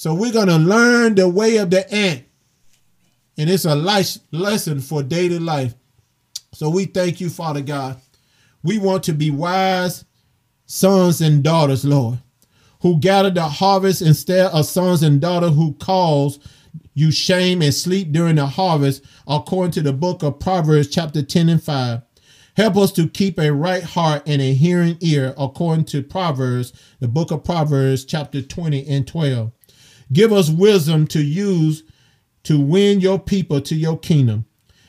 So we're going to learn the way of the ant. And it's a life lesson for daily life. So we thank you, Father God. We want to be wise sons and daughters, Lord, who gather the harvest instead of sons and daughters who cause you shame and sleep during the harvest, according to the book of Proverbs, chapter 10 and 5. Help us to keep a right heart and a hearing ear, according to Proverbs, the book of Proverbs, chapter 20 and 12. Give us wisdom to use to win your people to your kingdom.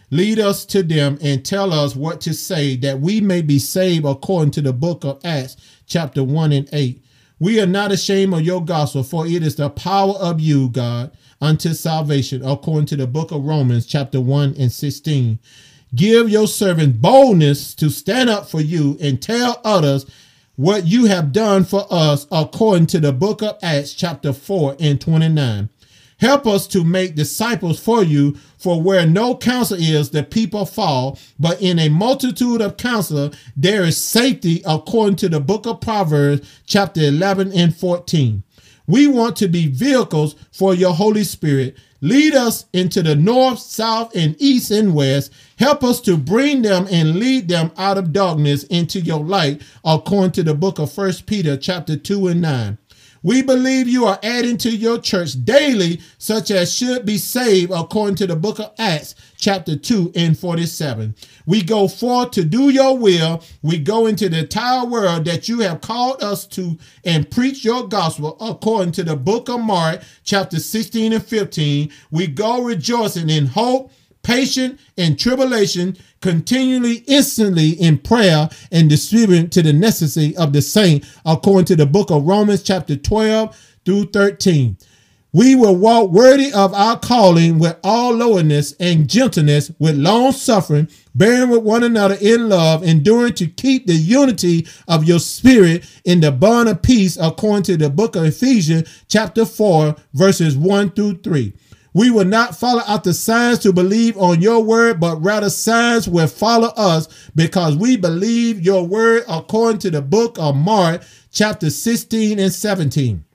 Lead us to them and tell us what to say that we may be saved according to the book of Acts, chapter 1 and 8. We are not ashamed of your gospel, for it is the power of you, God, unto salvation, according to the book of Romans, chapter 1 and 16. Give your servant boldness to stand up for you and tell others what you have done for us, according to the book of Acts, chapter 4 and 29. Help us to make disciples for you, for where no counsel is, the people fall, but in a multitude of counsel, there is safety, according to the book of Proverbs, chapter 11 and 14. We want to be vehicles for your Holy Spirit. Lead us into the north, south, and east and west. Help us to bring them and lead them out of darkness into your light, according to the book of First Peter, chapter 2 and 9. We believe you are adding to your church daily, such as should be saved according to the book of Acts, chapter 2 and 47. We go forth to do your will. We go into the entire world that you have called us to and preach your gospel according to the book of Mark, chapter 16 and 15. We go rejoicing in hope patient in tribulation, continually, instantly in prayer, and distributing to the necessity of the saint, according to the book of Romans, chapter 12 through 13. We will walk worthy of our calling with all lowliness and gentleness, with long suffering, bearing with one another in love, enduring to keep the unity of your spirit in the bond of peace, according to the book of Ephesians, chapter 4, verses 1 through 3. We will not follow after signs to believe on your word, but rather signs will follow us because we believe your word according to the book of Mark, chapter 16 and 17.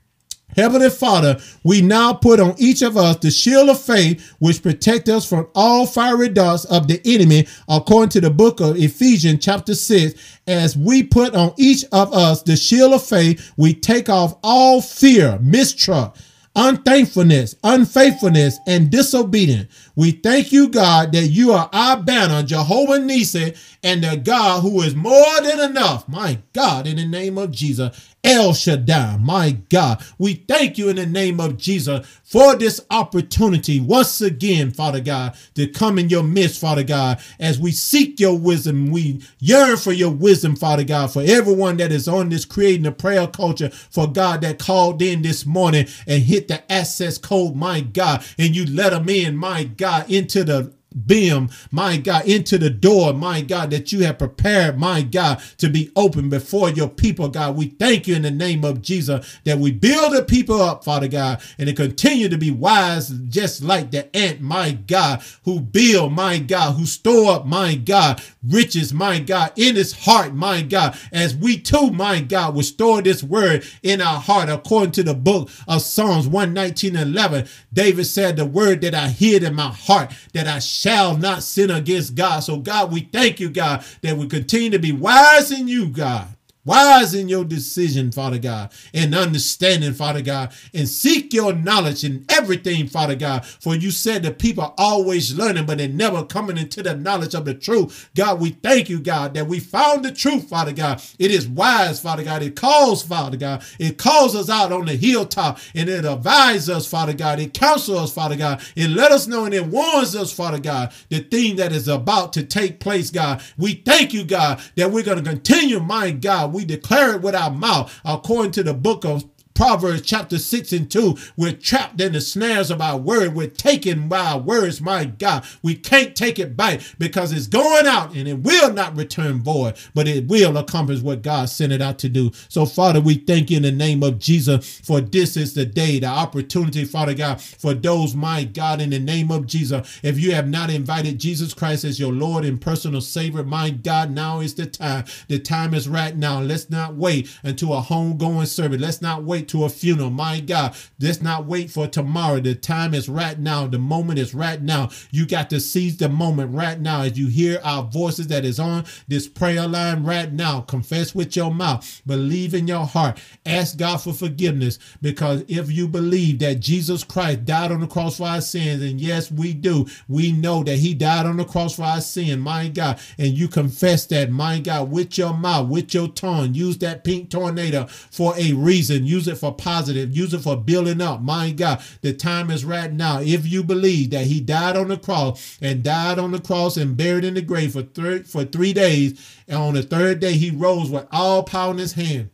Heavenly Father, we now put on each of us the shield of faith, which protect us from all fiery darts of the enemy, according to the book of Ephesians, chapter 6. As we put on each of us the shield of faith, we take off all fear, mistrust, unthankfulness, unfaithfulness, and disobedience. We thank you, God, that you are our banner, Jehovah Nisi, and the God who is more than enough. My God, in the name of Jesus. El Shaddai, my God. We thank you in the name of Jesus for this opportunity once again, Father God, to come in your midst, Father God, as we seek your wisdom. We yearn for your wisdom, Father God, for everyone that is on this creating a prayer culture, for God that called in this morning and hit the access code, my God, and you let them in, my God, into the beam, my God, into the door, my God, that you have prepared, my God, to be open before your people, God. We thank you in the name of Jesus that we build the people up, Father God, and to continue to be wise, just like the ant, my God, who build, my God, who store up, my God, riches, my God, in his heart, my God, as we too, my God, will store this word in our heart, according to the book of Psalms 119 11. David said, The word that I hid in my heart, that I shall not sin against God. So, God, we thank you, God, that we continue to be wise in you, God. Wise in your decision, Father God, and understanding, Father God, and seek your knowledge in everything, Father God. For you said that people are always learning, but they're never coming into the knowledge of the truth. God, we thank you, God, that we found the truth, Father God. It is wise, Father God. It calls, Father God. It calls us out on the hilltop and it advises us, Father God. It counsels us, Father God. It let us know and it warns us, Father God, the thing that is about to take place, God. We thank you, God, that we're going to continue, my God we declare it with our mouth, according to the book of Proverbs chapter 6 and 2. We're trapped in the snares of our word. We're taken by our words, my God. We can't take it back because it's going out and it will not return void, but it will accomplish what God sent it out to do. So, Father, we thank you in the name of Jesus for this is the day, the opportunity, Father God, for those, my God, in the name of Jesus. If you have not invited Jesus Christ as your Lord and personal Savior, my God, now is the time. The time is right now. Let's not wait until a homegoing service. Let's not wait to a funeral. My God, let's not wait for tomorrow. The time is right now. The moment is right now. You got to seize the moment right now as you hear our voices that is on this prayer line right now. Confess with your mouth, believe in your heart, ask God for forgiveness because if you believe that Jesus Christ died on the cross for our sins, and yes, we do, we know that He died on the cross for our sin, my God, and you confess that, my God, with your mouth, with your tongue, use that pink tornado for a reason, use it for positive, use it for building up, my God. The time is right now. If you believe that He died on the cross and died on the cross and buried in the grave for three, for three days, and on the third day He rose with all power in His hand.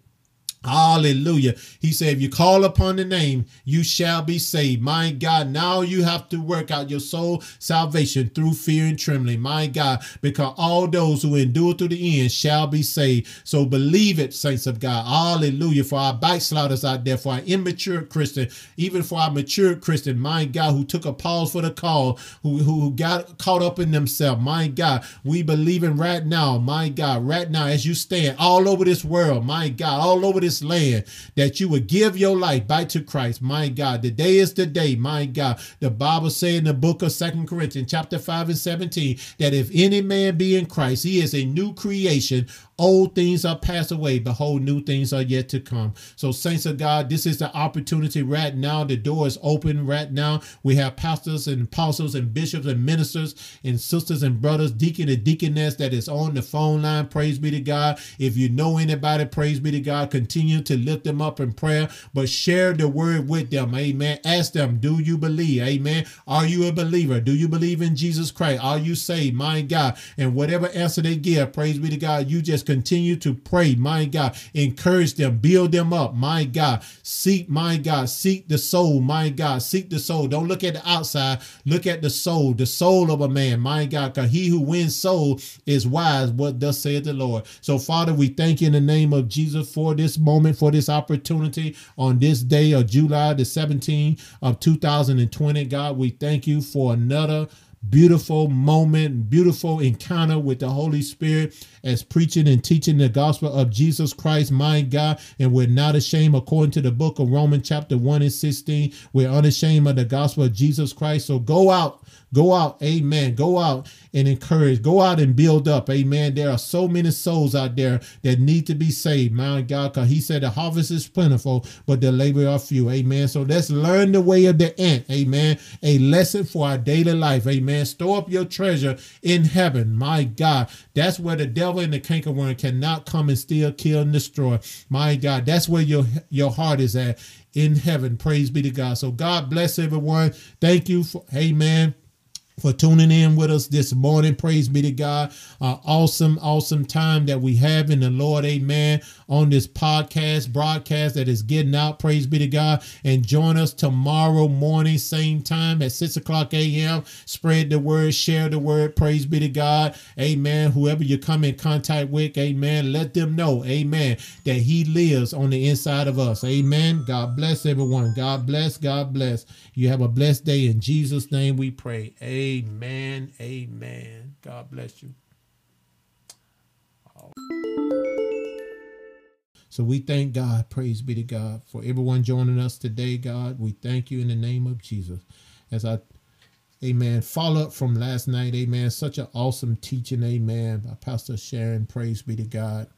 Hallelujah. He said, if you call upon the name, you shall be saved. My God, now you have to work out your soul salvation through fear and trembling. My God, because all those who endure to the end shall be saved. So believe it, saints of God. Hallelujah. For our backsliders out there, for our immature Christian, even for our mature Christian, my God, who took a pause for the call, who, who got caught up in themselves. My God, we believe in right now, my God, right now, as you stand all over this world, my God, all over this this land, that you would give your life back to Christ. My God, the day is the day. My God, the Bible say in the book of Second Corinthians, chapter 5 and 17, that if any man be in Christ, he is a new creation. Old things are passed away. Behold, new things are yet to come. So, saints of God, this is the opportunity right now. The door is open right now. We have pastors and apostles and bishops and ministers and sisters and brothers, deacon and deaconess that is on the phone line. Praise be to God. If you know anybody, praise be to God. Continue to lift them up in prayer, but share the word with them. Amen. Ask them, do you believe? Amen. Are you a believer? Do you believe in Jesus Christ? Are you saved? My God. And whatever answer they give, praise be to God, you just continue to pray, my God. Encourage them, build them up, my God. Seek, my God, seek the soul, my God. Seek the soul. Don't look at the outside, look at the soul, the soul of a man, my God. Because he who wins soul is wise, what thus saith the Lord. So, Father, we thank you in the name of Jesus for this moment, for this opportunity on this day of July the 17th of 2020. God, we thank you for another beautiful moment, beautiful encounter with the Holy Spirit as preaching and teaching the gospel of Jesus Christ, my God. And we're not ashamed, according to the book of Romans, chapter 1 and 16. We're unashamed of the gospel of Jesus Christ. So go out Go out, amen. Go out and encourage. Go out and build up, amen. There are so many souls out there that need to be saved, my God, because he said the harvest is plentiful, but the labor are few, amen. So let's learn the way of the ant, amen. A lesson for our daily life, amen. Store up your treasure in heaven, my God. That's where the devil and the cankerworm cannot come and steal, kill, and destroy, my God. That's where your, your heart is at in heaven. Praise be to God. So God bless everyone. Thank you for, amen for tuning in with us this morning. Praise be to God. Uh, awesome, awesome time that we have in the Lord. Amen. On this podcast, broadcast that is getting out. Praise be to God. And join us tomorrow morning, same time at 6 o'clock a.m. Spread the word, share the word. Praise be to God. Amen. Whoever you come in contact with, amen. Let them know, amen, that He lives on the inside of us. Amen. God bless everyone. God bless. God bless. You have a blessed day. In Jesus' name we pray. Amen. Amen. God bless you. So we thank God. Praise be to God for everyone joining us today, God. We thank you in the name of Jesus. As I, amen, follow up from last night, amen. Such an awesome teaching, amen, by Pastor Sharon. Praise be to God.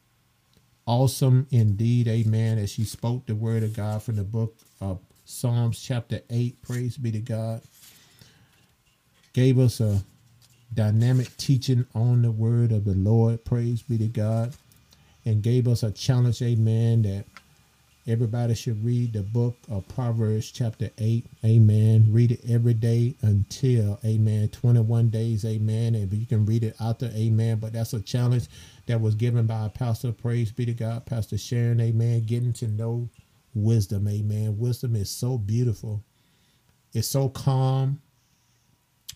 Awesome indeed, amen, as she spoke the word of God from the book of Psalms, chapter 8. Praise be to God gave us a dynamic teaching on the word of the Lord. Praise be to God. And gave us a challenge, amen, that everybody should read the book of Proverbs, chapter 8. Amen. Read it every day until, amen, 21 days. Amen. If you can read it out there, amen. But that's a challenge that was given by a pastor. Praise be to God. Pastor Sharon, amen. Getting to know wisdom, amen. Wisdom is so beautiful. It's so calm.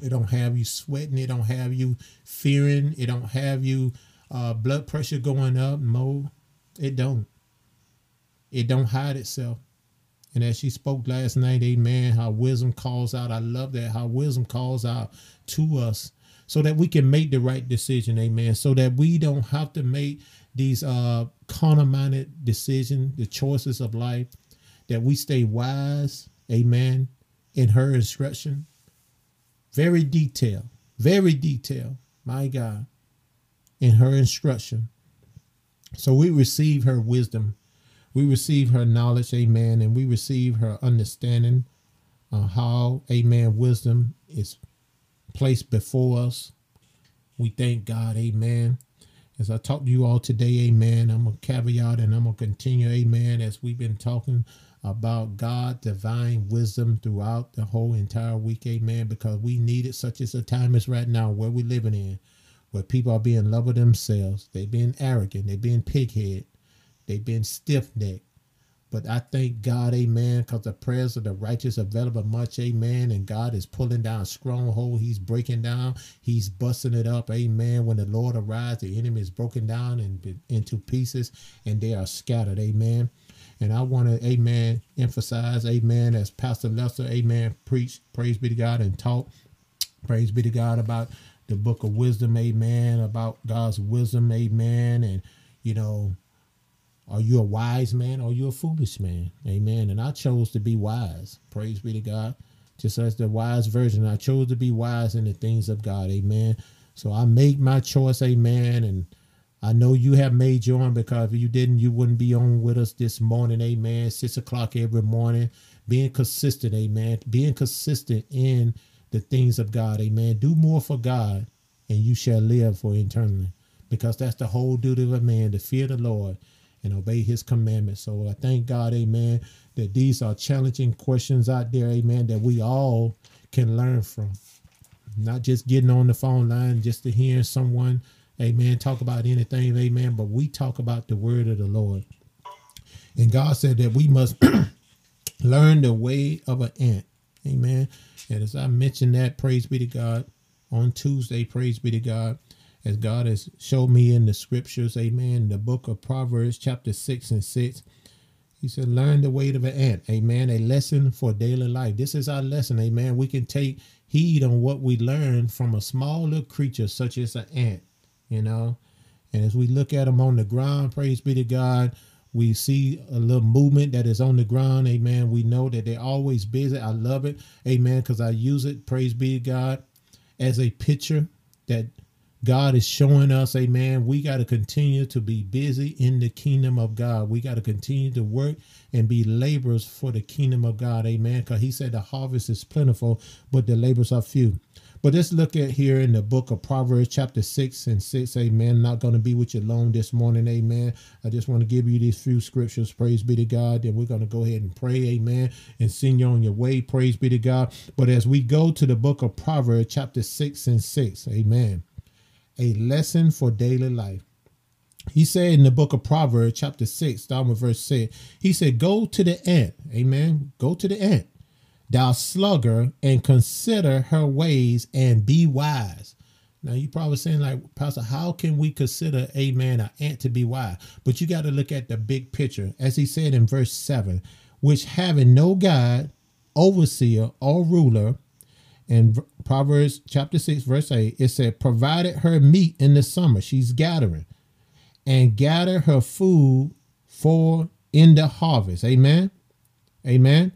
It don't have you sweating. It don't have you fearing. It don't have you uh, blood pressure going up. Mo, it don't. It don't hide itself. And as she spoke last night, amen, how wisdom calls out. I love that, how wisdom calls out to us so that we can make the right decision, amen. So that we don't have to make these uh carnal minded decisions, the choices of life that we stay wise, amen, in her instruction. Very detailed, very detailed, my God, in her instruction. So we receive her wisdom, we receive her knowledge, amen, and we receive her understanding of how, amen, wisdom is placed before us. We thank God, amen. As I talk to you all today, amen, I'm going to caveat and I'm going to continue, amen, as we've been talking about God, divine wisdom throughout the whole entire week, amen, because we need it such as a time as right now where we're living in, where people are being love of themselves. They're being arrogant. They're being pighead. They've been stiff-necked. But I thank God, amen, because the prayers of the righteous available much, amen. And God is pulling down stronghold. He's breaking down. He's busting it up, amen. When the Lord arrives, the enemy is broken down and into pieces and they are scattered, amen. And I want to, amen, emphasize, amen, as Pastor Lester, amen, preach, praise be to God, and talk, praise be to God, about the book of wisdom, amen, about God's wisdom, amen. And, you know, are you a wise man or are you a foolish man? Amen. And I chose to be wise. Praise be to God. Just as the wise version, I chose to be wise in the things of God. Amen. So I made my choice. Amen. And I know you have made your own because if you didn't, you wouldn't be on with us this morning. Amen. Six o'clock every morning. Being consistent. Amen. Being consistent in the things of God. Amen. Do more for God and you shall live for eternity. Because that's the whole duty of a man to fear the Lord and obey his commandments. So I thank God, amen, that these are challenging questions out there, amen, that we all can learn from. Not just getting on the phone line, just to hearing someone amen, talk about anything, amen, but we talk about the word of the Lord. And God said that we must learn the way of an ant, amen. And as I mentioned that, praise be to God, on Tuesday, praise be to God, as God has showed me in the scriptures, amen, the book of Proverbs, chapter 6 and 6. He said, learn the way of an ant, amen, a lesson for daily life. This is our lesson, amen. We can take heed on what we learn from a small little creature such as an ant you know. And as we look at them on the ground, praise be to God, we see a little movement that is on the ground. Amen. We know that they're always busy. I love it. Amen. Because I use it, praise be to God, as a picture that God is showing us, amen. We got to continue to be busy in the kingdom of God. We got to continue to work and be laborers for the kingdom of God, amen. Because he said the harvest is plentiful, but the laborers are few. But let's look at here in the book of Proverbs, chapter 6 and 6. Amen. Not going to be with you long this morning. Amen. I just want to give you these few scriptures. Praise be to God. Then we're going to go ahead and pray. Amen. And send you on your way. Praise be to God. But as we go to the book of Proverbs, chapter 6 and 6. Amen. A lesson for daily life. He said in the book of Proverbs, chapter 6, down with verse 6, he said, Go to the ant. Amen. Go to the ant thou slugger, and consider her ways and be wise. Now you probably saying like, Pastor, how can we consider a man an ant to be wise? But you got to look at the big picture, as he said in verse seven, which having no guide, overseer, or ruler, in Proverbs chapter six, verse eight, it said, provided her meat in the summer, she's gathering, and gather her food for in the harvest. Amen. Amen.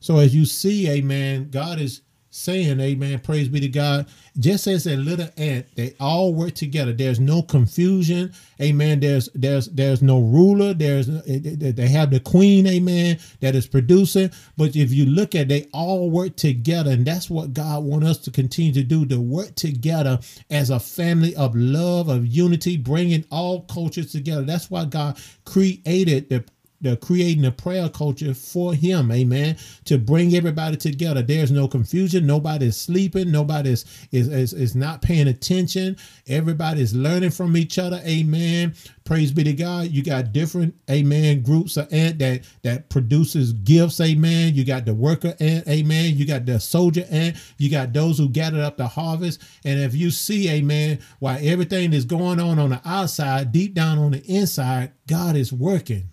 So as you see, amen, God is saying, amen, praise be to God, just as a little ant, they all work together. There's no confusion, amen. There's there's there's no ruler. There's they have the queen, amen, that is producing. But if you look at, they all work together, and that's what God wants us to continue to do: to work together as a family of love, of unity, bringing all cultures together. That's why God created the the creating a prayer culture for him amen to bring everybody together. There's no confusion. Nobody's sleeping. Nobody's is, is, is not paying attention. Everybody's learning from each other amen. Praise be to god. You got different amen groups of ant that that produces gifts amen. You got the worker ant amen. You got the soldier ant. You got those who gathered up the harvest. And if you see amen why everything is going on on the outside deep down on the inside god is working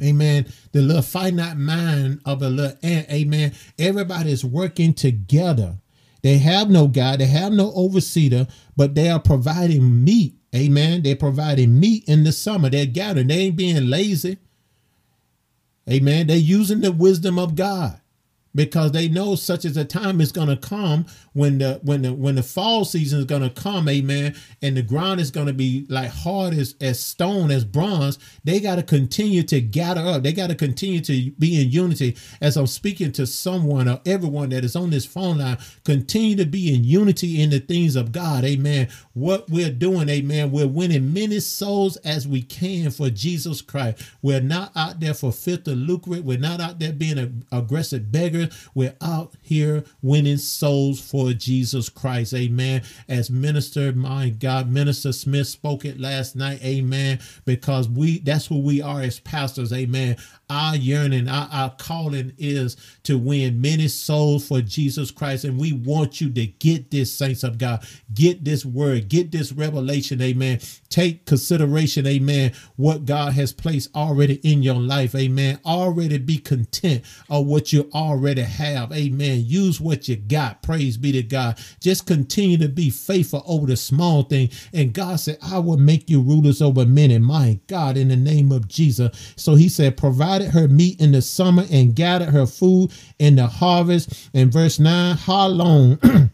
Amen. The little finite mind of a little ant. Amen. Everybody is working together. They have no God, they have no overseer, but they are providing meat. Amen. They're providing meat in the summer. They're gathering. They ain't being lazy. Amen. They're using the wisdom of God because they know such as a time is going to come when the when the when the fall season is going to come amen and the ground is going to be like hard as as stone as bronze. They got to continue to gather up. They got to continue to be in unity. As i'm speaking to someone or everyone that is on this phone line continue to be in unity in the things of god amen. What we're doing amen we're winning many souls as we can for jesus christ. We're not out there for filth or lucre. We're not out there being an aggressive we're out here winning souls for Jesus Christ. Amen. As minister, my God, Minister Smith spoke it last night. Amen. Because we that's who we are as pastors. Amen. Our yearning, our, our calling is to win many souls for Jesus Christ. And we want you to get this, saints of God. Get this word, get this revelation. Amen. Take consideration, amen, what God has placed already in your life. Amen. Already be content of what you already have. Amen. Use what you got. Praise be to God. Just continue to be faithful over the small thing. And God said, I will make you rulers over many. My God, in the name of Jesus. So he said, provided her meat in the summer and gathered her food in the harvest. In verse 9, how long?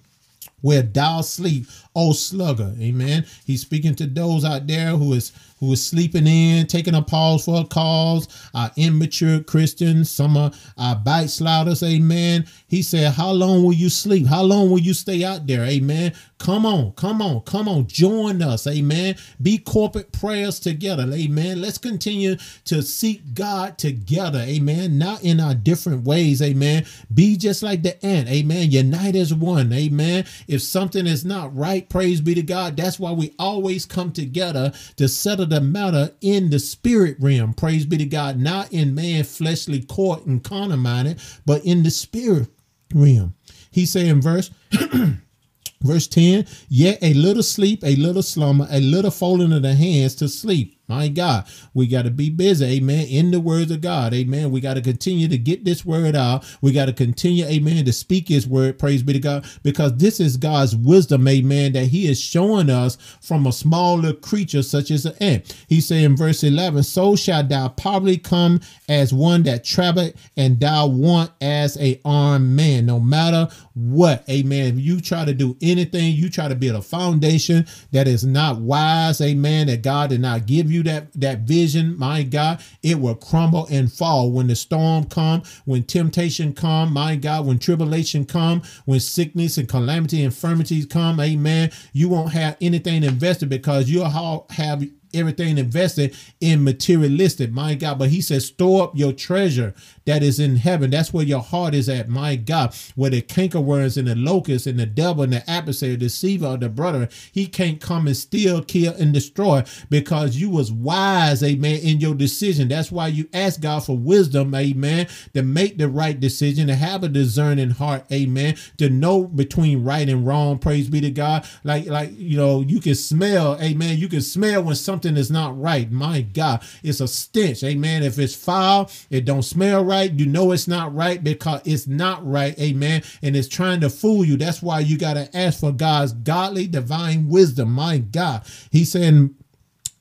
where thou sleep, O slugger. Amen. He's speaking to those out there who is who is sleeping in, taking a pause for a cause, our immature Christians, some are our backsliders, amen. He said, How long will you sleep? How long will you stay out there? Amen. Come on, come on, come on. Join us, amen. Be corporate prayers together, amen. Let's continue to seek God together, amen. Not in our different ways, amen. Be just like the ant, amen. Unite as one, amen. If something is not right, praise be to God. That's why we always come together to settle the matter in the spirit realm. Praise be to God, not in man fleshly court and minded, but in the spirit realm. He say in verse verse 10, yet a little sleep, a little slumber, a little folding of the hands to sleep my God, we got to be busy, amen, in the words of God, amen. We got to continue to get this word out. We got to continue, amen, to speak his word, praise be to God, because this is God's wisdom, amen, that he is showing us from a smaller creature such as an ant. He said in verse 11, So shall thou probably come as one that traveleth, and thou want as a armed man, no matter what, amen. If you try to do anything, you try to build a foundation that is not wise, amen, that God did not give you you that that vision, my God, it will crumble and fall when the storm come, when temptation come, my God, when tribulation come, when sickness and calamity, infirmities come, amen. You won't have anything invested because you'll have everything invested in materialistic, my God. But he says, store up your treasure that is in heaven. That's where your heart is at, my God. Where the cankerworms and the locusts and the devil and the adversary, the deceiver of the brother, he can't come and steal, kill, and destroy because you was wise, amen, in your decision. That's why you ask God for wisdom, amen, to make the right decision, to have a discerning heart, amen, to know between right and wrong. Praise be to God. Like, like you know, you can smell, amen. You can smell when something something is not right. My God, it's a stench. Amen. If it's foul, it don't smell right. You know it's not right because it's not right. Amen. And it's trying to fool you. That's why you got to ask for God's godly divine wisdom. My God. He's saying,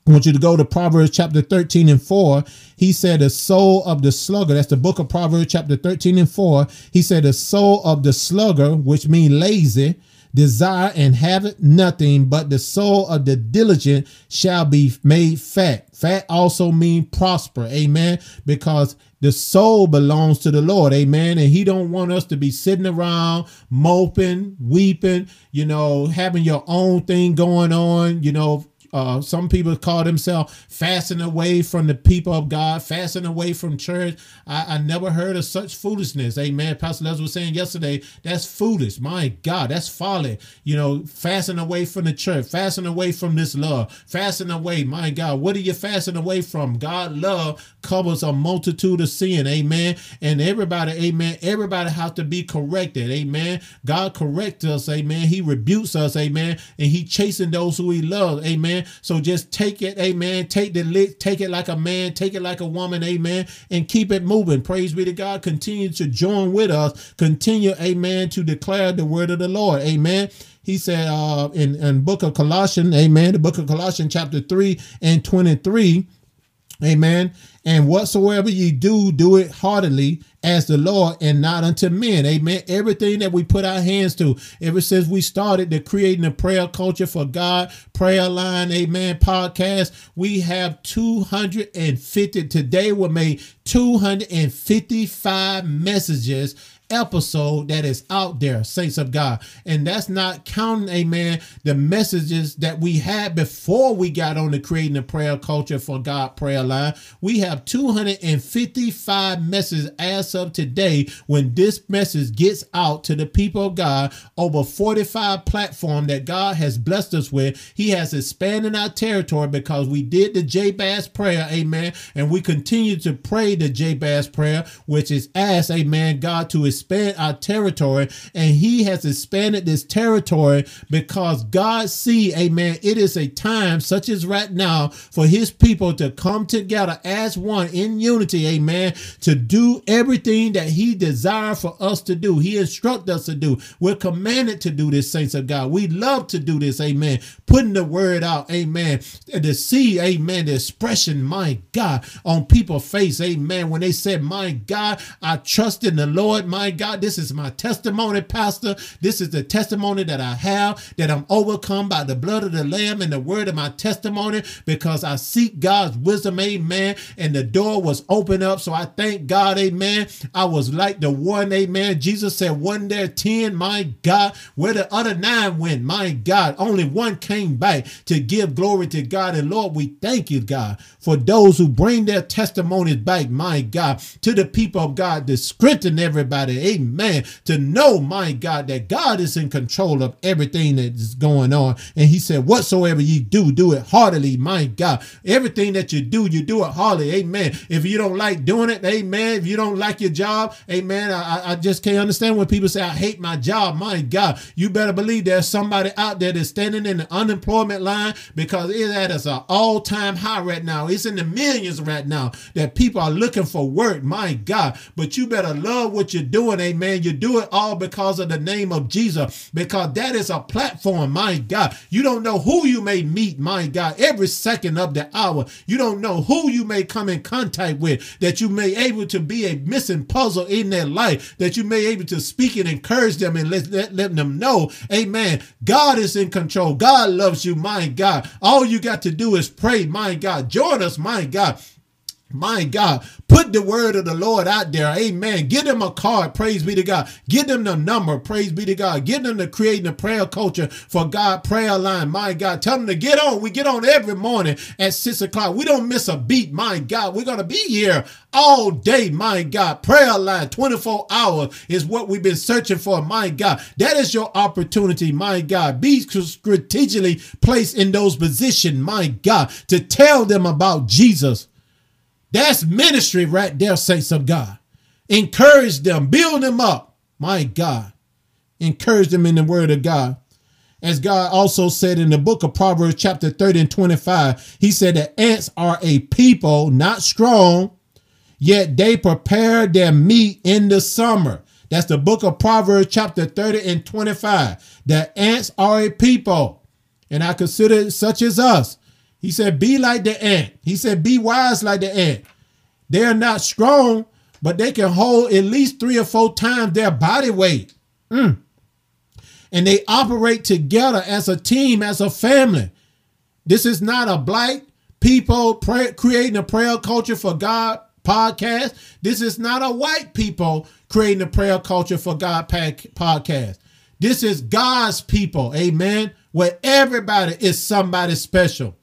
I want you to go to Proverbs chapter 13 and 4. He said, The soul of the slugger, that's the book of Proverbs chapter 13 and 4. He said, The soul of the slugger, which means lazy, desire and have it nothing, but the soul of the diligent shall be made fat. Fat also mean prosper. Amen. Because the soul belongs to the Lord. Amen. And he don't want us to be sitting around moping, weeping, you know, having your own thing going on, you know, uh, some people call themselves fasting away from the people of God, fasting away from church. I, I never heard of such foolishness. Amen. Pastor Les was saying yesterday, that's foolish. My God, that's folly. You know, fasting away from the church, fasting away from this love, fasting away. My God, what are you fasting away from? God love covers a multitude of sin. Amen. And everybody, amen. Everybody has to be corrected. Amen. God corrects us. Amen. He rebukes us. Amen. And he chasing those who he loves. Amen. So just take it, amen. Take the lit, take it like a man, take it like a woman, amen, and keep it moving. Praise be to God. Continue to join with us. Continue, amen, to declare the word of the Lord. Amen he said uh, in, in book of Colossians, amen, the book of Colossians chapter 3 and 23, amen. And whatsoever ye do, do it heartily as the Lord and not unto men. Amen. Everything that we put our hands to, ever since we started the creating a prayer culture for God, prayer line, amen, podcast, we have 250. Today we made 255 messages episode that is out there, saints of God. And that's not counting, amen, the messages that we had before we got on the creating the prayer culture for God prayer line. We have 255 messages as of today when this message gets out to the people of God over 45 platform that God has blessed us with. He has expanded our territory because we did the Jabez prayer, amen, and we continue to pray the Jabez prayer, which is ask, amen, God to expand our territory. And he has expanded this territory because God see, amen, it is a time such as right now for his people to come together as one in unity, amen, to do everything that he desires for us to do. He instruct us to do. We're commanded to do this, saints of God. We love to do this, amen. Putting the word out, amen. And to see, amen, the expression, my God, on people's face, amen. When they said, my God, I trust in the Lord, my God, this is my testimony, Pastor. This is the testimony that I have, that I'm overcome by the blood of the Lamb and the word of my testimony because I seek God's wisdom, amen. And the door was opened up. So I thank God, amen. I was like the one, amen. Jesus said, one there, 10, my God. Where the other nine went, my God. Only one came back to give glory to God. And Lord, we thank you, God, for those who bring their testimonies back, my God, to the people of God to strengthen everybody, amen. To know, my God, that God is in control of everything that is going on. And he said, whatsoever you do, do it heartily, my God. Everything that you do, you do it heartily, amen. If you don't like doing it, amen. If you don't like your job, amen. I, I just can't understand when people say, I hate my job, my God. You better believe there's somebody out there that's standing in the unemployment line because it is at an all-time high right now. It's in the millions right now that people are looking for work, my God. But you better love what you're doing, amen. You do it all because of the name of Jesus, because that is a platform, my God. You don't know who you may meet, my God, every second of the hour. You don't know who you may come in contact with, that you may able to be a missing puzzle in their life, that you may able to speak and encourage them and let, let, let them know, amen, God is in control. God loves you, my God. All you got to do is pray, my God. Join us, my God. My God, put the word of the Lord out there. Amen. Give them a card. Praise be to God. Give them the number. Praise be to God. Give them the creating a prayer culture for God prayer line. My God, tell them to get on. We get on every morning at six o'clock. We don't miss a beat. My God, we're going to be here all day. My God, prayer line 24 hours is what we've been searching for. My God, that is your opportunity. My God, be strategically placed in those positions. My God, to tell them about Jesus. That's ministry right there, saints of God. Encourage them, build them up. My God. Encourage them in the word of God. As God also said in the book of Proverbs, chapter 30 and 25, he said that ants are a people not strong, yet they prepare their meat in the summer. That's the book of Proverbs, chapter 30 and 25. The ants are a people, and I consider such as us he said, be like the ant. He said, be wise like the ant. They're not strong, but they can hold at least three or four times their body weight. Mm. And they operate together as a team, as a family. This is not a black people pray, creating a prayer culture for God podcast. This is not a white people creating a prayer culture for God podcast. This is God's people, amen, where everybody is somebody special.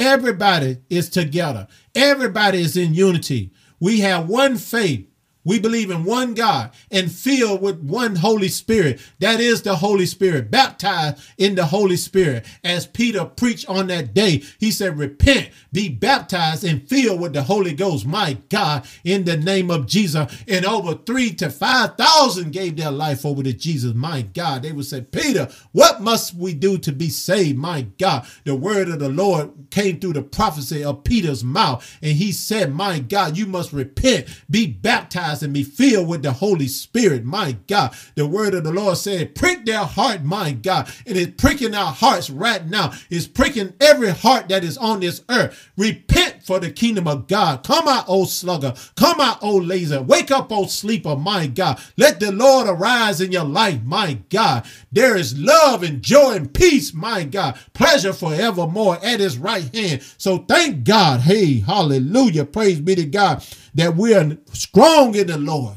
Everybody is together. Everybody is in unity. We have one faith. We believe in one God and filled with one Holy Spirit. That is the Holy Spirit, baptized in the Holy Spirit. As Peter preached on that day, he said, Repent, be baptized, and filled with the Holy Ghost. My God, in the name of Jesus. And over three to 5,000 gave their life over to Jesus. My God, they would say, Peter, what must we do to be saved? My God, the word of the Lord came through the prophecy of Peter's mouth. And he said, My God, you must repent, be baptized baptized be filled with the Holy Spirit. My God, the word of the Lord said, prick their heart, my God. And it's pricking our hearts right now. It's pricking every heart that is on this earth. Repent for the kingdom of God. Come out, old slugger. Come out, old laser. Wake up, old sleeper, my God. Let the Lord arise in your life, my God. There is love and joy and peace, my God. Pleasure forevermore at his right hand. So thank God. Hey, hallelujah. Praise be to God that we're strong in the Lord.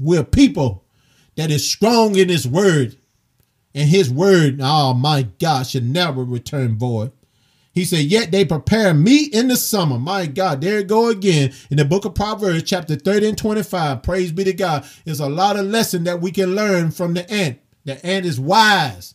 We're people that is strong in his word. And his word, oh my God, should never return void. He said, Yet they prepare me in the summer. My God, there it go again in the book of Proverbs, chapter 30 and 25. Praise be to God. There's a lot of lesson that we can learn from the ant. The ant is wise.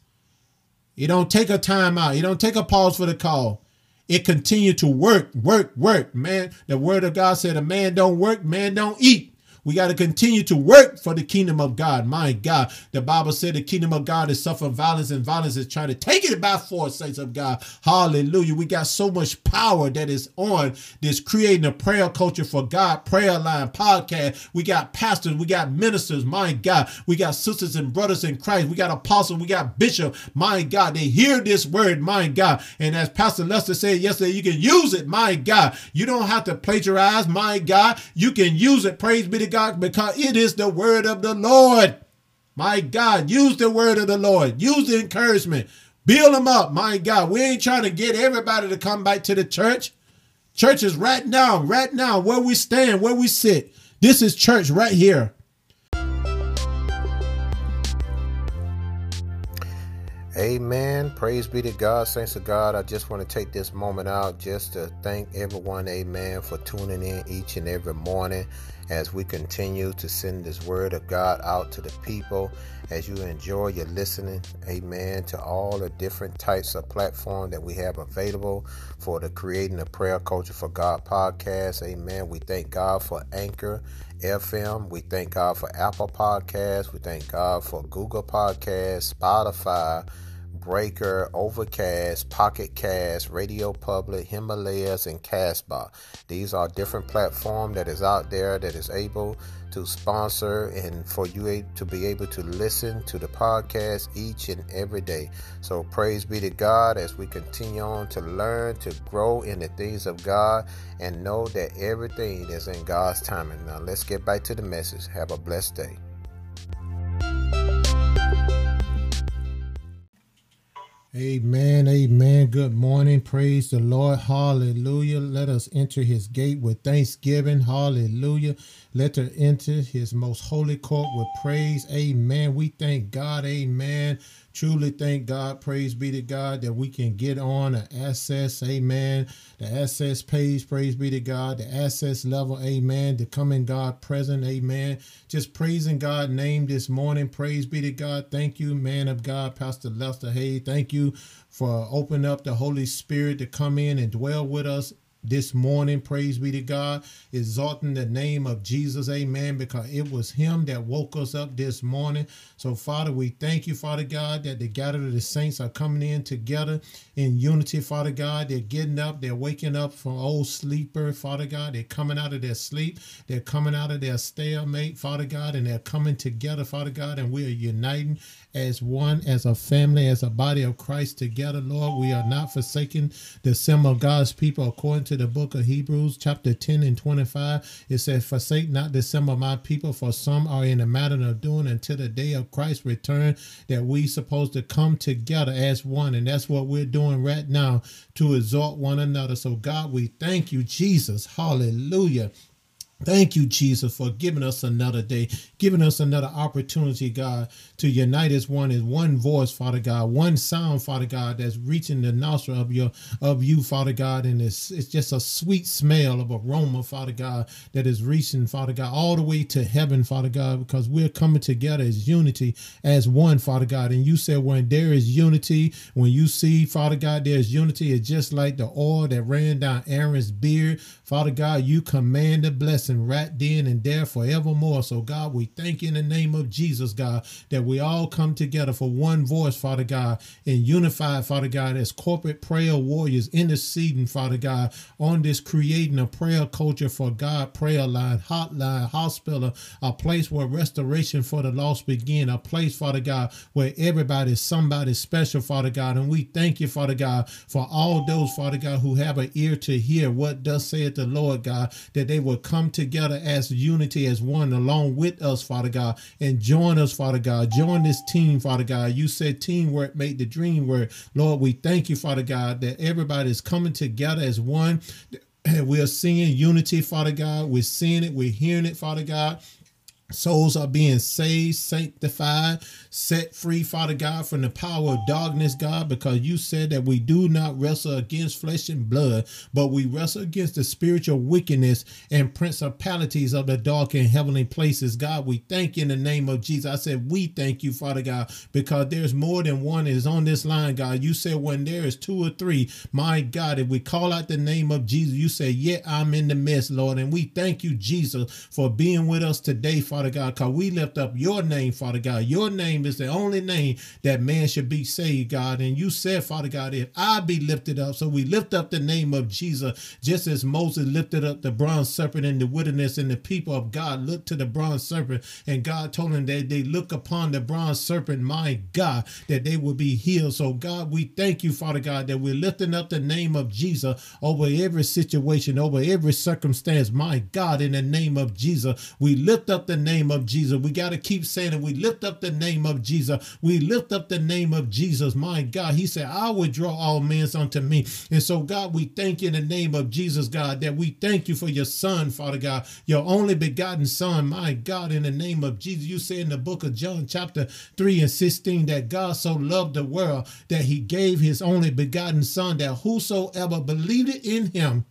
It don't take a time out. It don't take a pause for the call. It continue to work, work, work. Man, the word of God said a man don't work, man don't eat. We got to continue to work for the kingdom of God. My God, the Bible said the kingdom of God is suffering violence, and violence is trying to take it by force, saints of God. Hallelujah. We got so much power that is on this creating a prayer culture for God, prayer line podcast. We got pastors, we got ministers, my God. We got sisters and brothers in Christ. We got apostles, we got bishop. My God, they hear this word, my God. And as Pastor Lester said yesterday, you can use it, my God. You don't have to plagiarize, my God. You can use it. Praise be to God Because it is the word of the Lord. My God, use the word of the Lord. Use the encouragement. Build them up. My God, we ain't trying to get everybody to come back to the church. Church is right now, right now, where we stand, where we sit. This is church right here. Amen. Praise be to God, saints of God. I just want to take this moment out just to thank everyone, amen, for tuning in each and every morning as we continue to send this word of God out to the people. As you enjoy your listening, amen, to all the different types of platform that we have available for the Creating a Prayer Culture for God podcast. Amen. We thank God for Anchor FM. We thank God for Apple Podcasts. We thank God for Google Podcasts, Spotify. Breaker, Overcast, Pocket Cast, Radio Public, Himalayas, and Castbox. These are different platforms that is out there that is able to sponsor and for you to be able to listen to the podcast each and every day. So praise be to God as we continue on to learn to grow in the things of God and know that everything is in God's timing. Now let's get back to the message. Have a blessed day. Amen. Amen. Good morning. Praise the Lord. Hallelujah. Let us enter his gate with thanksgiving. Hallelujah. Let us enter his most holy court with praise. Amen. We thank God. Amen Truly thank God, praise be to God, that we can get on an access, amen. The access page, praise be to God, the access level, amen. To come in God present, amen. Just praising God name this morning, praise be to God. Thank you, man of God, Pastor Lester Hay. Thank you for opening up the Holy Spirit to come in and dwell with us this morning. Praise be to God. Exalting the name of Jesus. Amen. Because it was Him that woke us up this morning. So, Father, we thank you, Father God, that the gathered of the saints are coming in together in unity, Father God. They're getting up, they're waking up from old sleeper, Father God. They're coming out of their sleep, they're coming out of their stalemate, Father God, and they're coming together, Father God, and we are uniting as one, as a family, as a body of Christ together, Lord. We are not forsaking the assembly of God's people according to the book of Hebrews, chapter 10 and 25. It says, Forsake not the assembly of my people, for some are in the matter of doing until the day of Christ's return, that we supposed to come together as one. And that's what we're doing right now to exhort one another. So, God, we thank you, Jesus. Hallelujah. Thank you, Jesus, for giving us another day, giving us another opportunity, God, to unite as one as one voice, Father God, one sound, Father God, that's reaching the nostril of your of you, Father God, and it's it's just a sweet smell of aroma, Father God, that is reaching, Father God, all the way to heaven, Father God, because we're coming together as unity, as one, Father God. And you said when there is unity, when you see, Father God, there's unity, it's just like the oil that ran down Aaron's beard, Father God, you command a blessing right then and there forevermore. So, God, we thank you in the name of Jesus, God, that we all come together for one voice, Father God, and unified, Father God, as corporate prayer warriors interceding, Father God, on this creating a prayer culture for God, prayer line, hotline, hospital, a place where restoration for the lost begin, a place, Father God, where everybody is somebody special, Father God. And we thank you, Father God, for all those, Father God, who have an ear to hear what does saith the Lord, God, that they will come together as unity, as one, along with us, Father God, and join us, Father God. Join this team, Father God. You said teamwork made the dream work. Lord, we thank you, Father God, that everybody is coming together as one. We're seeing unity, Father God. We're seeing it. We're hearing it, Father God. Souls are being saved, sanctified, set free, Father God, from the power of darkness, God, because you said that we do not wrestle against flesh and blood, but we wrestle against the spiritual wickedness and principalities of the dark and heavenly places. God, we thank you in the name of Jesus. I said, we thank you, Father God, because there's more than one is on this line, God. You said when there is two or three, my God, if we call out the name of Jesus, you say, yeah, I'm in the midst, Lord. And we thank you, Jesus, for being with us today, Father Father God, because we lift up your name, Father God. Your name is the only name that man should be saved, God. And you said, Father God, if I be lifted up, so we lift up the name of Jesus, just as Moses lifted up the bronze serpent in the wilderness, and the people of God looked to the bronze serpent, and God told them that they look upon the bronze serpent, my God, that they will be healed. So, God, we thank you, Father God, that we're lifting up the name of Jesus over every situation, over every circumstance, my God, in the name of Jesus. We lift up the name of Jesus. We got to keep saying it. We lift up the name of Jesus. We lift up the name of Jesus. My God, He said, I will draw all men unto me. And so, God, we thank you in the name of Jesus, God, that we thank you for your Son, Father God, your only begotten Son. My God, in the name of Jesus, you say in the book of John, chapter 3 and 16, that God so loved the world that He gave His only begotten Son, that whosoever believed in Him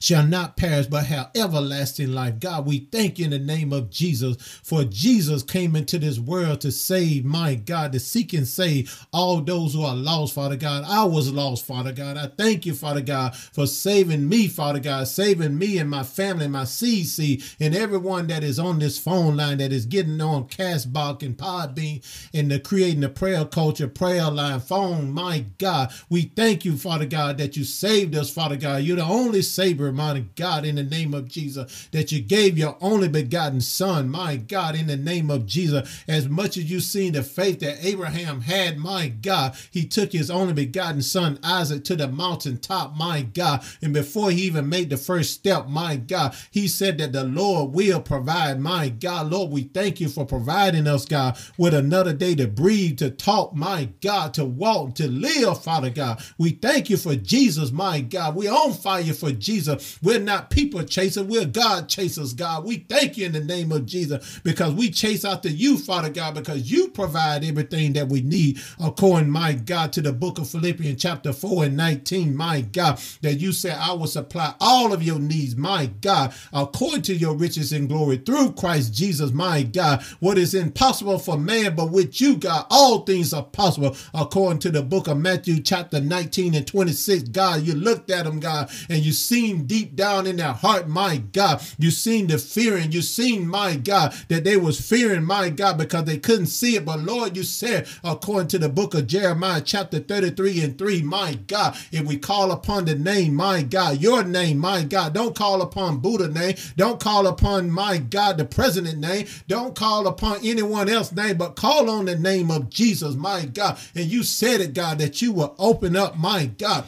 shall not perish but have everlasting life. God, we thank you in the name of Jesus for Jesus came into this world to save, my God, to seek and save all those who are lost, Father God. I was lost, Father God. I thank you, Father God, for saving me, Father God, saving me and my family, my CC, and everyone that is on this phone line that is getting on Castbox and Podbean and the creating the prayer culture, prayer line, phone. My God, we thank you, Father God, that you saved us, Father God. You're the only Savior, my God, in the name of Jesus, that you gave your only begotten Son, my God, in the name of Jesus. As much as you've seen the faith that Abraham had, my God, he took his only begotten son, Isaac, to the mountaintop, my God. And before he even made the first step, my God, he said that the Lord will provide, my God. Lord, we thank you for providing us, God, with another day to breathe, to talk, my God, to walk, to live, Father God. We thank you for Jesus, my God. We're on fire for Jesus. We're not people chasers, we're God chasers, God. We thank you in the name of Jesus because we chase after you, Father God, because you provide everything that we need according, my God, to the book of Philippians chapter 4 and 19, my God, that you said, I will supply all of your needs, my God, according to your riches and glory through Christ Jesus, my God. What is impossible for man, but with you, God, all things are possible according to the book of Matthew chapter 19 and 26. God, you looked at them, God, and you see seen deep down in their heart, my God. You seen the fearing. You seen, my God, that they was fearing, my God, because they couldn't see it. But Lord, you said, according to the book of Jeremiah, chapter 33 and 3, my God, if we call upon the name, my God, your name, my God, don't call upon Buddha name. Don't call upon, my God, the president name. Don't call upon anyone else name, but call on the name of Jesus, my God. And you said it, God, that you will open up, my God,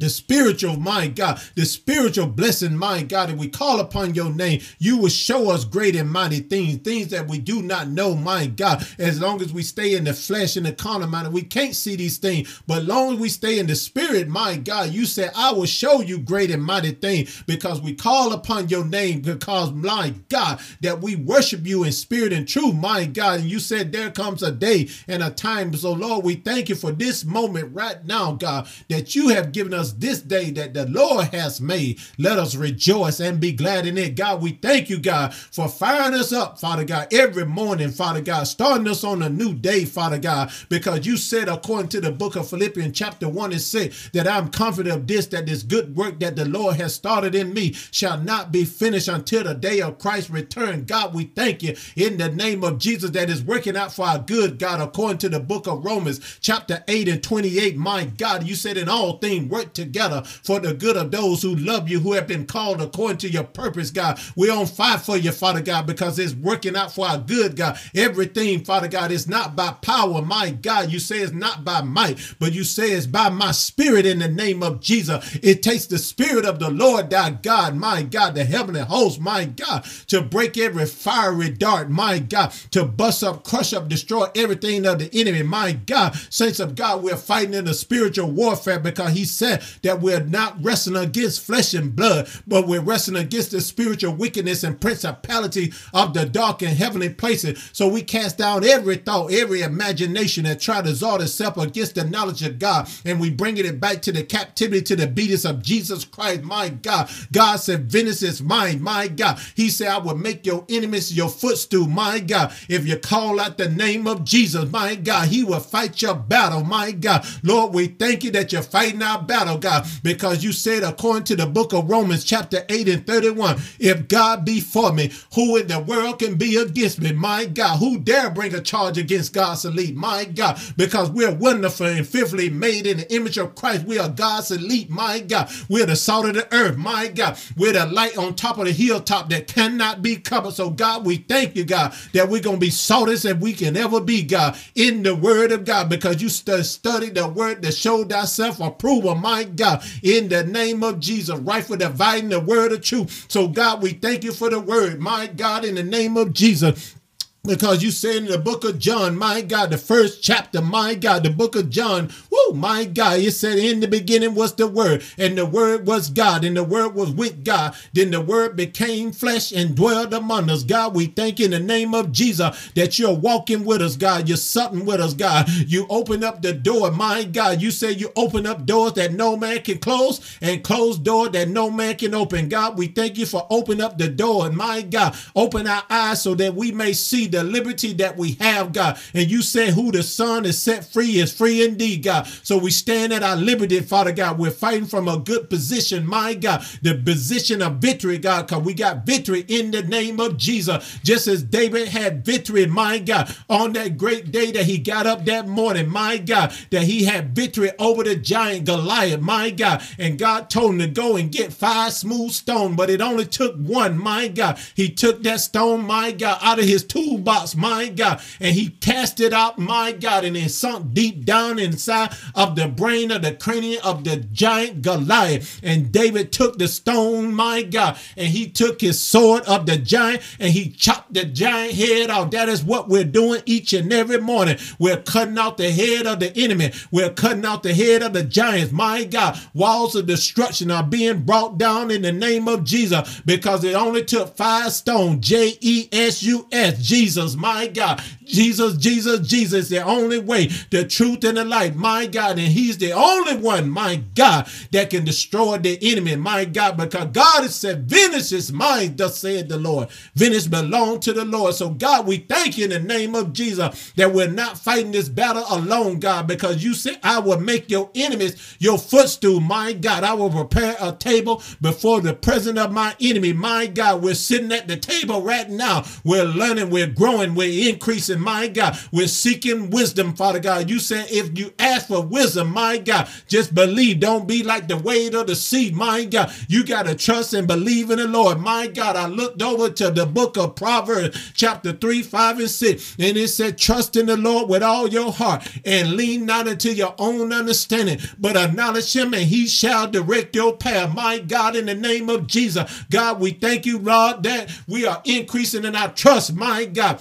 the spiritual, my God, the spiritual blessing, my God, and we call upon your name, you will show us great and mighty things, things that we do not know, my God. As long as we stay in the flesh and the carnal mind, we can't see these things. But long as we stay in the spirit, my God, you said, I will show you great and mighty things because we call upon your name because, my God, that we worship you in spirit and truth, my God. And you said there comes a day and a time. So, Lord, we thank you for this moment right now, God, that you have given us this day that the Lord has made. Let us rejoice and be glad in it. God, we thank you, God, for firing us up, Father God, every morning, Father God, starting us on a new day, Father God, because you said, according to the book of Philippians, chapter 1 and 6, that I'm confident of this, that this good work that the Lord has started in me shall not be finished until the day of Christ's return. God, we thank you in the name of Jesus that is working out for our good, God, according to the book of Romans, chapter 8 and 28. My God, you said in all things work together for the good of those who love you, who have been called according to your purpose, God. We're on fire for you, Father God, because it's working out for our good, God. Everything, Father God, is not by power, my God. You say it's not by might, but you say it's by my spirit in the name of Jesus. It takes the spirit of the Lord, thy God, my God, the heavenly host, my God, to break every fiery dart, my God, to bust up, crush up, destroy everything of the enemy, my God. Saints of God, we're fighting in the spiritual warfare because he said that we're not wrestling against flesh and blood, but we're wrestling against the spiritual wickedness and principality of the dark and heavenly places. So we cast down every thought, every imagination that try to exalt itself against the knowledge of God, and we bring it back to the captivity to the obedience of Jesus Christ, my God. God said, Vengeance is mine, my God. He said, I will make your enemies your footstool, my God. If you call out the name of Jesus, my God, he will fight your battle, my God. Lord, we thank you that you're fighting our battle, God, because you said, according to the book of Romans, chapter 8 and 31, if God be for me, who in the world can be against me, my God? Who dare bring a charge against God's elite, my God? Because we're wonderful and fearfully made in the image of Christ. We are God's elite, my God. We're the salt of the earth, my God. We're the light on top of the hilltop that cannot be covered. So, God, we thank you, God, that we're going to be saltest as we can ever be, God, in the word of God, because you st- studied the word that showed thyself approval, my God, in the name of Jesus, right for dividing the word of truth. So, God, we thank you for the word, my God, in the name of Jesus. Because you said in the book of John, my God, the first chapter, my God, the book of John, whoo, my God, it said in the beginning was the Word, and the Word was God, and the Word was with God. Then the Word became flesh and dwelled among us. God, we thank in the name of Jesus that you're walking with us, God. You're something with us, God. You open up the door, my God. You say you open up doors that no man can close, and close door that no man can open. God, we thank you for opening up the door, and my God, open our eyes so that we may see the liberty that we have, God. And you said, who the Son is set free is free indeed, God. So we stand at our liberty, Father God. We're fighting from a good position, my God, the position of victory, God, because we got victory in the name of Jesus. Just as David had victory, my God, on that great day that he got up that morning, my God, that he had victory over the giant Goliath, my God. And God told him to go and get five smooth stones, but it only took one, my God. He took that stone, my God, out of his toolbox, my God, and he cast it out, my God, and it sunk deep down inside of the brain of the cranium of the giant Goliath. And David took the stone, my God, and he took his sword of the giant and he chopped the giant head off. That is what we're doing each and every morning. We're cutting out the head of the enemy. We're cutting out the head of the giants. My God, walls of destruction are being brought down in the name of Jesus because it only took five stones, J E S U S, Jesus, my God. Jesus, Jesus, Jesus, the only way, the truth, and the light, my God. And He's the only one, my God, that can destroy the enemy, my God, because God has said, Vengeance is mine, thus said the Lord. Vengeance belong to the Lord. So, God, we thank you in the name of Jesus that we're not fighting this battle alone, God, because you said, I will make your enemies your footstool, my God. I will prepare a table before the presence of my enemy, my God. We're sitting at the table right now. We're learning, we're growing, we're increasing, my God. We're seeking wisdom, Father God. You said if you ask for wisdom, my God, just believe. Don't be like the weight of the sea, my God. You got to trust and believe in the Lord, my God. I looked over to the book of Proverbs, chapter 3, 5, and 6, and it said, Trust in the Lord with all your heart and lean not into your own understanding, but acknowledge him and he shall direct your path, my God, in the name of Jesus. God, we thank you, Lord, that we are increasing in our trust, my God.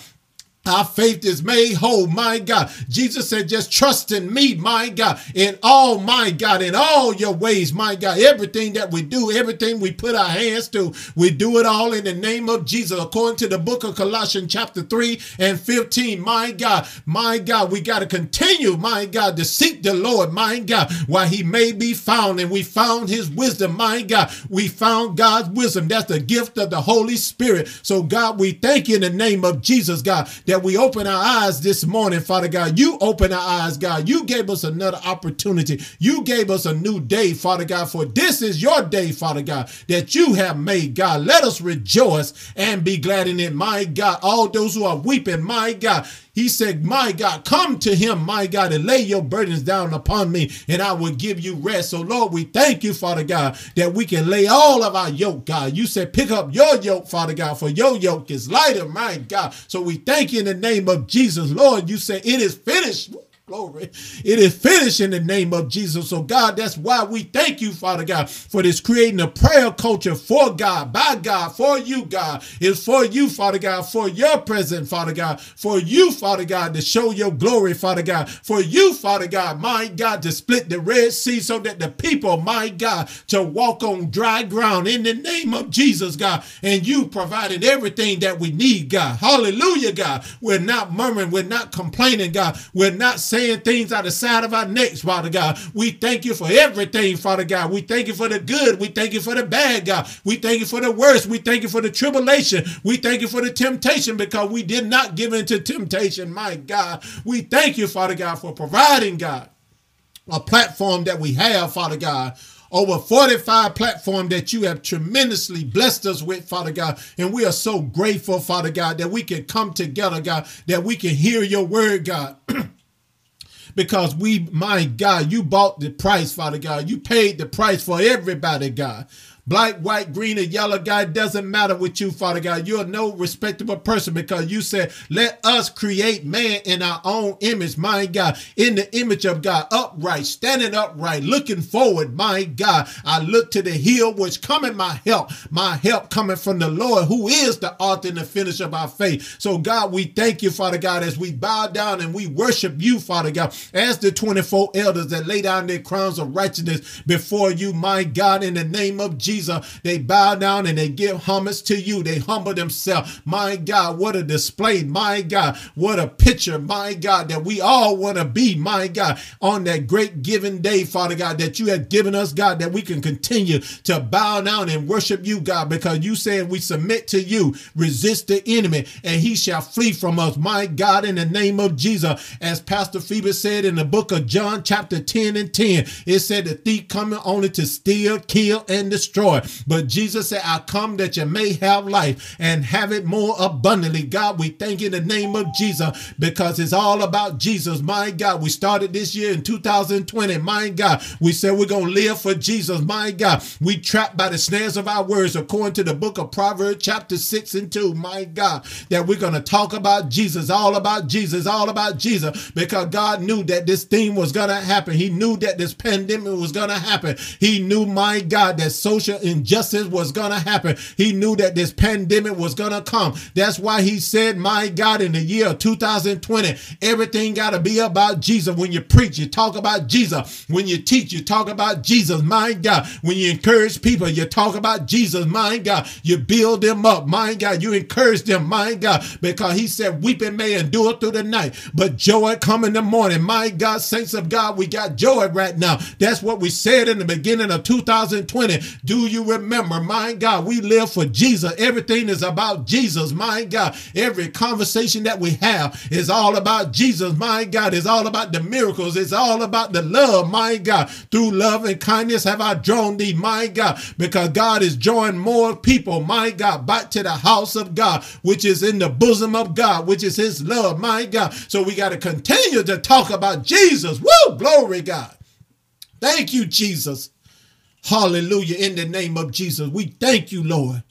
Our faith is made whole, my God. Jesus said, just trust in me, my God, in all, my God, in all your ways, my God. Everything that we do, everything we put our hands to, we do it all in the name of Jesus. According to the book of Colossians, chapter 3 and 15, my God, my God, we got to continue, my God, to seek the Lord, my God, while he may be found. And we found his wisdom, my God. We found God's wisdom. That's the gift of the Holy Spirit. So, God, we thank you in the name of Jesus, God, that we open our eyes this morning, Father God. You open our eyes, God. You gave us another opportunity. You gave us a new day, Father God, for this is your day, Father God, that you have made, God. Let us rejoice and be glad in it, my God. All those who are weeping, my God, he said, My God, come to him, my God, and lay your burdens down upon me, and I will give you rest. So, Lord, we thank you, Father God, that we can lay all of our yoke, God. You said, Pick up your yoke, Father God, for your yoke is lighter, my God. So we thank you in the name of Jesus, Lord. You said, It is finished. Glory. It is finished in the name of Jesus. So, God, that's why we thank you, Father God, for this creating a prayer culture for God, by God, for you, God. It's for you, Father God, for your presence, Father God, for you, Father God, to show your glory, Father God, for you, Father God, my God, to split the Red Sea so that the people, my God, to walk on dry ground in the name of Jesus, God. And you provided everything that we need, God. Hallelujah, God. We're not murmuring, we're not complaining, God. We're not saying saying things out the side of our necks, Father God. We thank you for everything, Father God. We thank you for the good. We thank you for the bad, God. We thank you for the worst. We thank you for the tribulation. We thank you for the temptation because we did not give in to temptation, my God. We thank you, Father God, for providing, God, a platform that we have, Father God over 45 platform that you have tremendously blessed us with, Father God. And we are so grateful, Father God, that we can come together, God, that we can hear your word, God. because we, my God, you bought the price, Father God. You paid the price for everybody, God black, white, green, or yellow, guy, doesn't matter with you, Father God. You're no respectable person because you said, let us create man in our own image, my God, in the image of God, upright, standing upright, looking forward, my God. I look to the hill which coming my help, my help coming from the Lord, who is the author and the finisher of our faith. So, God, we thank you, Father God, as we bow down and we worship you, Father God, as the 24 elders that lay down their crowns of righteousness before you, my God, in the name of Jesus. They bow down and they give homage to you. They humble themselves. My God, what a display. My God, what a picture. My God, that we all want to be. My God, on that great giving day, Father God, that you have given us, God, that we can continue to bow down and worship you, God, because you said we submit to you, resist the enemy, and he shall flee from us. My God, in the name of Jesus, as Pastor Phoebe said in the book of John, chapter 10 and 10, it said the thief coming only to steal, kill, and destroy destroy. But Jesus said, I come that you may have life and have it more abundantly. God, we thank you in the name of Jesus because it's all about Jesus. My God, we started this year in 2020. My God, we said we're going to live for Jesus. My God, we trapped by the snares of our words according to the book of Proverbs chapter 6 and 2. My God, that we're going to talk about Jesus, all about Jesus, all about Jesus because God knew that this thing was going to happen. He knew that this pandemic was going to happen. He knew, my God, that social injustice was going to happen. He knew that this pandemic was going to come. That's why he said, my God, in the year 2020, everything got to be about Jesus. When you preach, you talk about Jesus. When you teach, you talk about Jesus. My God, when you encourage people, you talk about Jesus. My God, you build them up. My God, you encourage them. My God, because he said, weeping may endure through the night, but joy come in the morning. My God, saints of God, we got joy right now. That's what we said in the beginning of 2020. Do you remember, my God, we live for Jesus. Everything is about Jesus, my God. Every conversation that we have is all about Jesus, my God. It's all about the miracles. It's all about the love, my God. Through love and kindness have I drawn thee, my God, because God is drawing more people, my God, back to the house of God, which is in the bosom of God, which is his love, my God. So we got to continue to talk about Jesus. Woo! Glory, God. Thank you, Jesus. Hallelujah. In the name of Jesus, we thank you, Lord.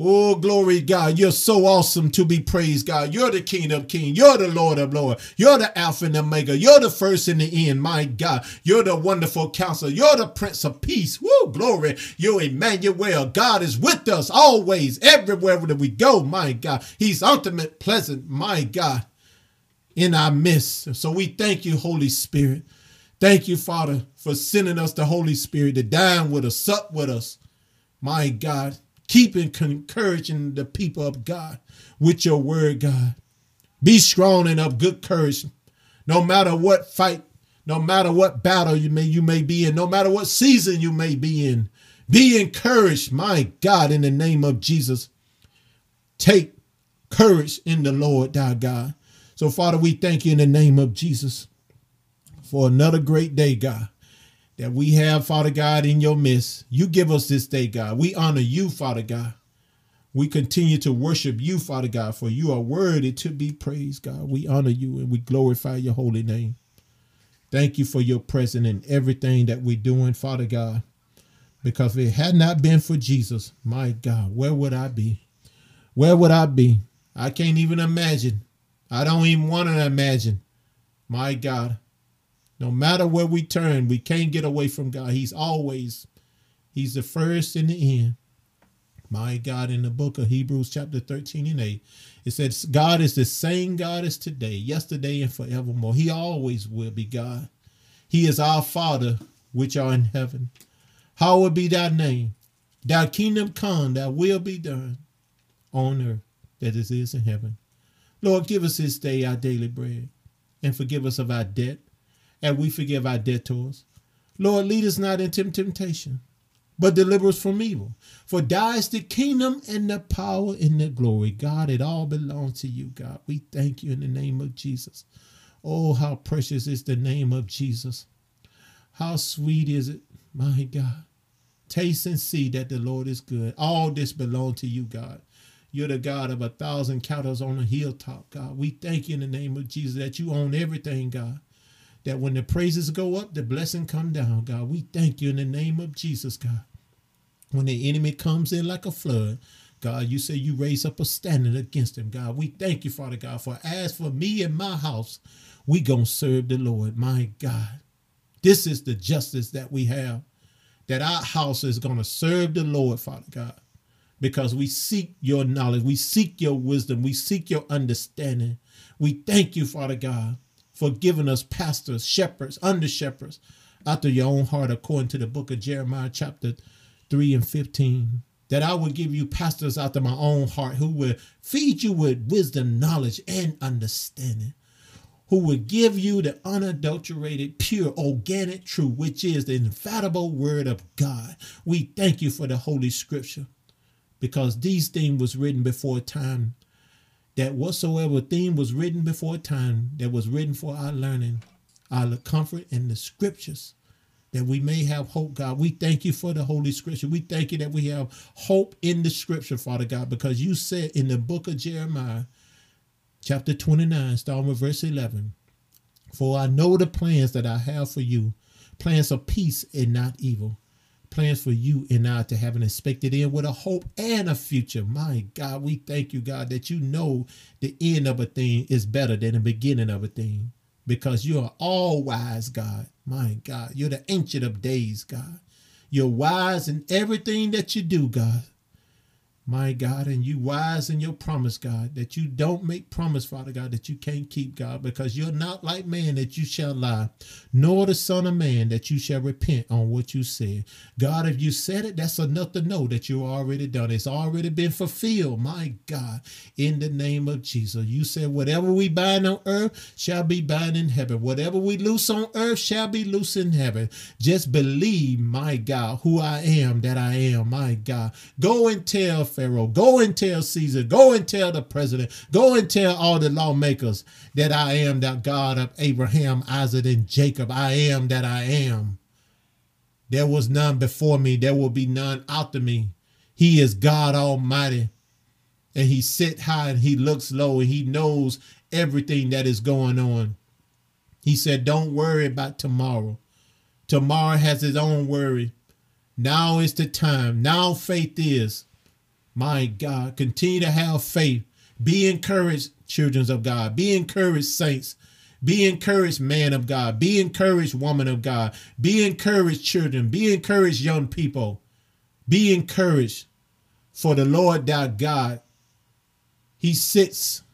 Oh, glory, God. You're so awesome to be praised, God. You're the King of Kings. You're the Lord of Lords. You're the Alpha and Omega. You're the first and the end, my God. You're the wonderful counselor. You're the Prince of Peace. Woo, glory. You're Emmanuel. God is with us always, everywhere that we go, my God. He's ultimate pleasant, my God, in our midst. So we thank you, Holy Spirit. Thank you, Father, for sending us the Holy Spirit to dine with us, sup with us, my God keeping encouraging the people of God with your word, God. Be strong and of good courage, no matter what fight, no matter what battle you may you may be in, no matter what season you may be in. Be encouraged, my God, in the name of Jesus. Take courage in the Lord, thy God. So, Father, we thank you in the name of Jesus for another great day, God that we have, Father God, in your midst. You give us this day, God. We honor you, Father God. We continue to worship you, Father God, for you are worthy to be praised, God. We honor you and we glorify your holy name. Thank you for your presence in everything that we're doing, Father God. Because if it had not been for Jesus, my God, where would I be? Where would I be? I can't even imagine. I don't even want to imagine. My God, no matter where we turn, we can't get away from God. He's always, He's the first and the end. My God, in the book of Hebrews, chapter 13 and 8, it says, God is the same God as today, yesterday, and forevermore. He always will be God. He is our Father, which are in heaven. Hallowed be thy name. Thy kingdom come, thy will be done on earth that it is in heaven. Lord, give us this day our daily bread and forgive us of our debt and we forgive our debtors. Lord, lead us not into temptation, but deliver us from evil. For thy is the kingdom and the power and the glory. God, it all belongs to you, God. We thank you in the name of Jesus. Oh, how precious is the name of Jesus. How sweet is it, my God. Taste and see that the Lord is good. All this belongs to you, God. You're the God of a thousand cattle on a hilltop, God. We thank you in the name of Jesus that you own everything, God that when the praises go up, the blessing come down, God. We thank you in the name of Jesus, God. When the enemy comes in like a flood, God, you say you raise up a standard against him, God. We thank you, Father God, for as for me and my house, we gonna serve the Lord, my God. This is the justice that we have, that our house is gonna serve the Lord, Father God, because we seek your knowledge, we seek your wisdom, we seek your understanding. We thank you, Father God, for giving us pastors, shepherds, under shepherds after your own heart, according to the book of Jeremiah, chapter 3 and 15. That I would give you pastors after my own heart who would feed you with wisdom, knowledge, and understanding. Who would give you the unadulterated, pure, organic truth, which is the infallible word of God. We thank you for the Holy Scripture because these things was written before time that whatsoever theme was written before time, that was written for our learning, our comfort in the scriptures, that we may have hope, God. We thank you for the Holy Scripture. We thank you that we have hope in the scripture, Father God, because you said in the book of Jeremiah, chapter 29, starting with verse 11, For I know the plans that I have for you, plans of peace and not evil, plans for you and I to have an expected end with a hope and a future. My God, we thank you, God, that you know the end of a thing is better than the beginning of a thing because you are all wise, God. My God, you're the ancient of days, God. You're wise in everything that you do, God my God, and you wise in your promise, God, that you don't make promise, Father God, that you can't keep, God, because you're not like man that you shall lie, nor the Son of Man that you shall repent on what you said. God, if you said it, that's enough to know that you already done. It's already been fulfilled, my God, in the name of Jesus. You said, whatever we bind on earth shall be bound in heaven. Whatever we loose on earth shall be loose in heaven. Just believe, my God, who I am, that I am, my God. Go and tell Pharaoh. Go and tell Caesar. Go and tell the president. Go and tell all the lawmakers that I am that God of Abraham, Isaac, and Jacob. I am that I am. There was none before me. There will be none after me. He is God Almighty. And he sit high and he looks low and he knows everything that is going on. He said, Don't worry about tomorrow. Tomorrow has its own worry. Now is the time. Now faith is. My God, continue to have faith. Be encouraged, children of God. Be encouraged, saints. Be encouraged, man of God. Be encouraged, woman of God. Be encouraged, children. Be encouraged, young people. Be encouraged, for the Lord thy God, he sits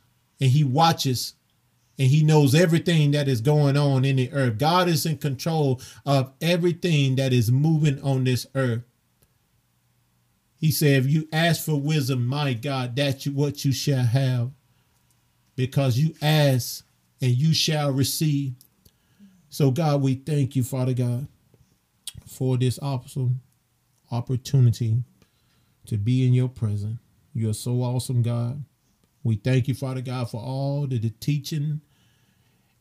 and he watches and he knows everything that is going on in the earth. God is in control of everything that is moving on this earth. He said, if you ask for wisdom, my God, that's what you shall have. Because you ask and you shall receive. So, God, we thank you, Father God, for this awesome opportunity to be in your presence. You are so awesome, God. We thank you, Father God, for all the, the teaching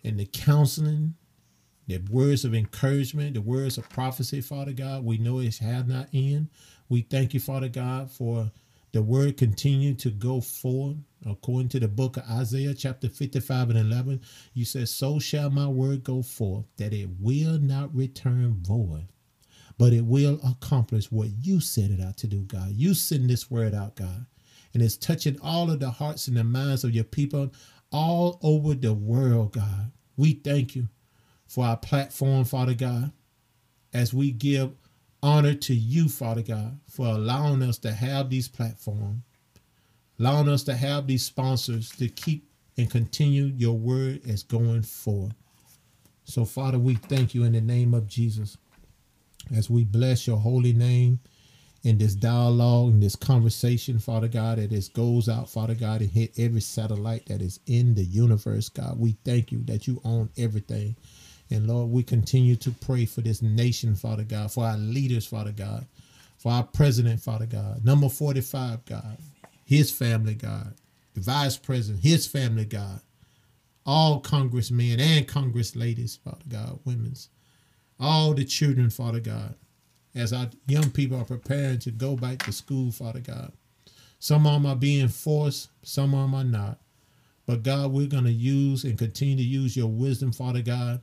and the counseling, the words of encouragement, the words of prophecy, Father God. We know it has not end. We thank you, Father God, for the word continue to go forward. According to the book of Isaiah, chapter 55 and 11, you said, So shall my word go forth, that it will not return void, but it will accomplish what you set it out to do, God. You send this word out, God and it's touching all of the hearts and the minds of your people all over the world, God. We thank you for our platform, Father God, as we give honor to you, Father God, for allowing us to have these platforms, allowing us to have these sponsors to keep and continue your word as going forth. So, Father, we thank you in the name of Jesus as we bless your holy name in this dialogue, in this conversation, Father God, that this goes out, Father God, and hit every satellite that is in the universe, God. We thank you that you own everything. And Lord, we continue to pray for this nation, Father God, for our leaders, Father God, for our president, Father God, number 45, God, his family, God, the vice president, his family, God, all congressmen and congress ladies, Father God, women's, all the children, Father God, as our young people are preparing to go back to school, Father God. Some of them are being forced, some of them are not. But God, we're going to use and continue to use your wisdom, Father God,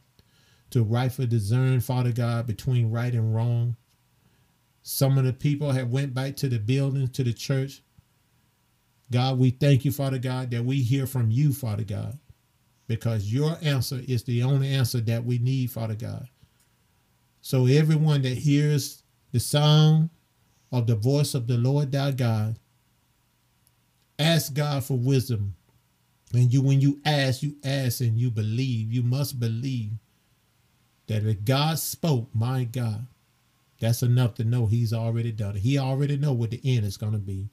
to rightfully discern, Father God, between right and wrong. Some of the people have went back to the buildings, to the church. God, we thank you, Father God, that we hear from you, Father God, because your answer is the only answer that we need, Father God. So everyone that hears the sound of the voice of the Lord thy God, ask God for wisdom. And you when you ask, you ask and you believe. You must believe that if God spoke, my God, that's enough to know he's already done it. He already know what the end is going to be.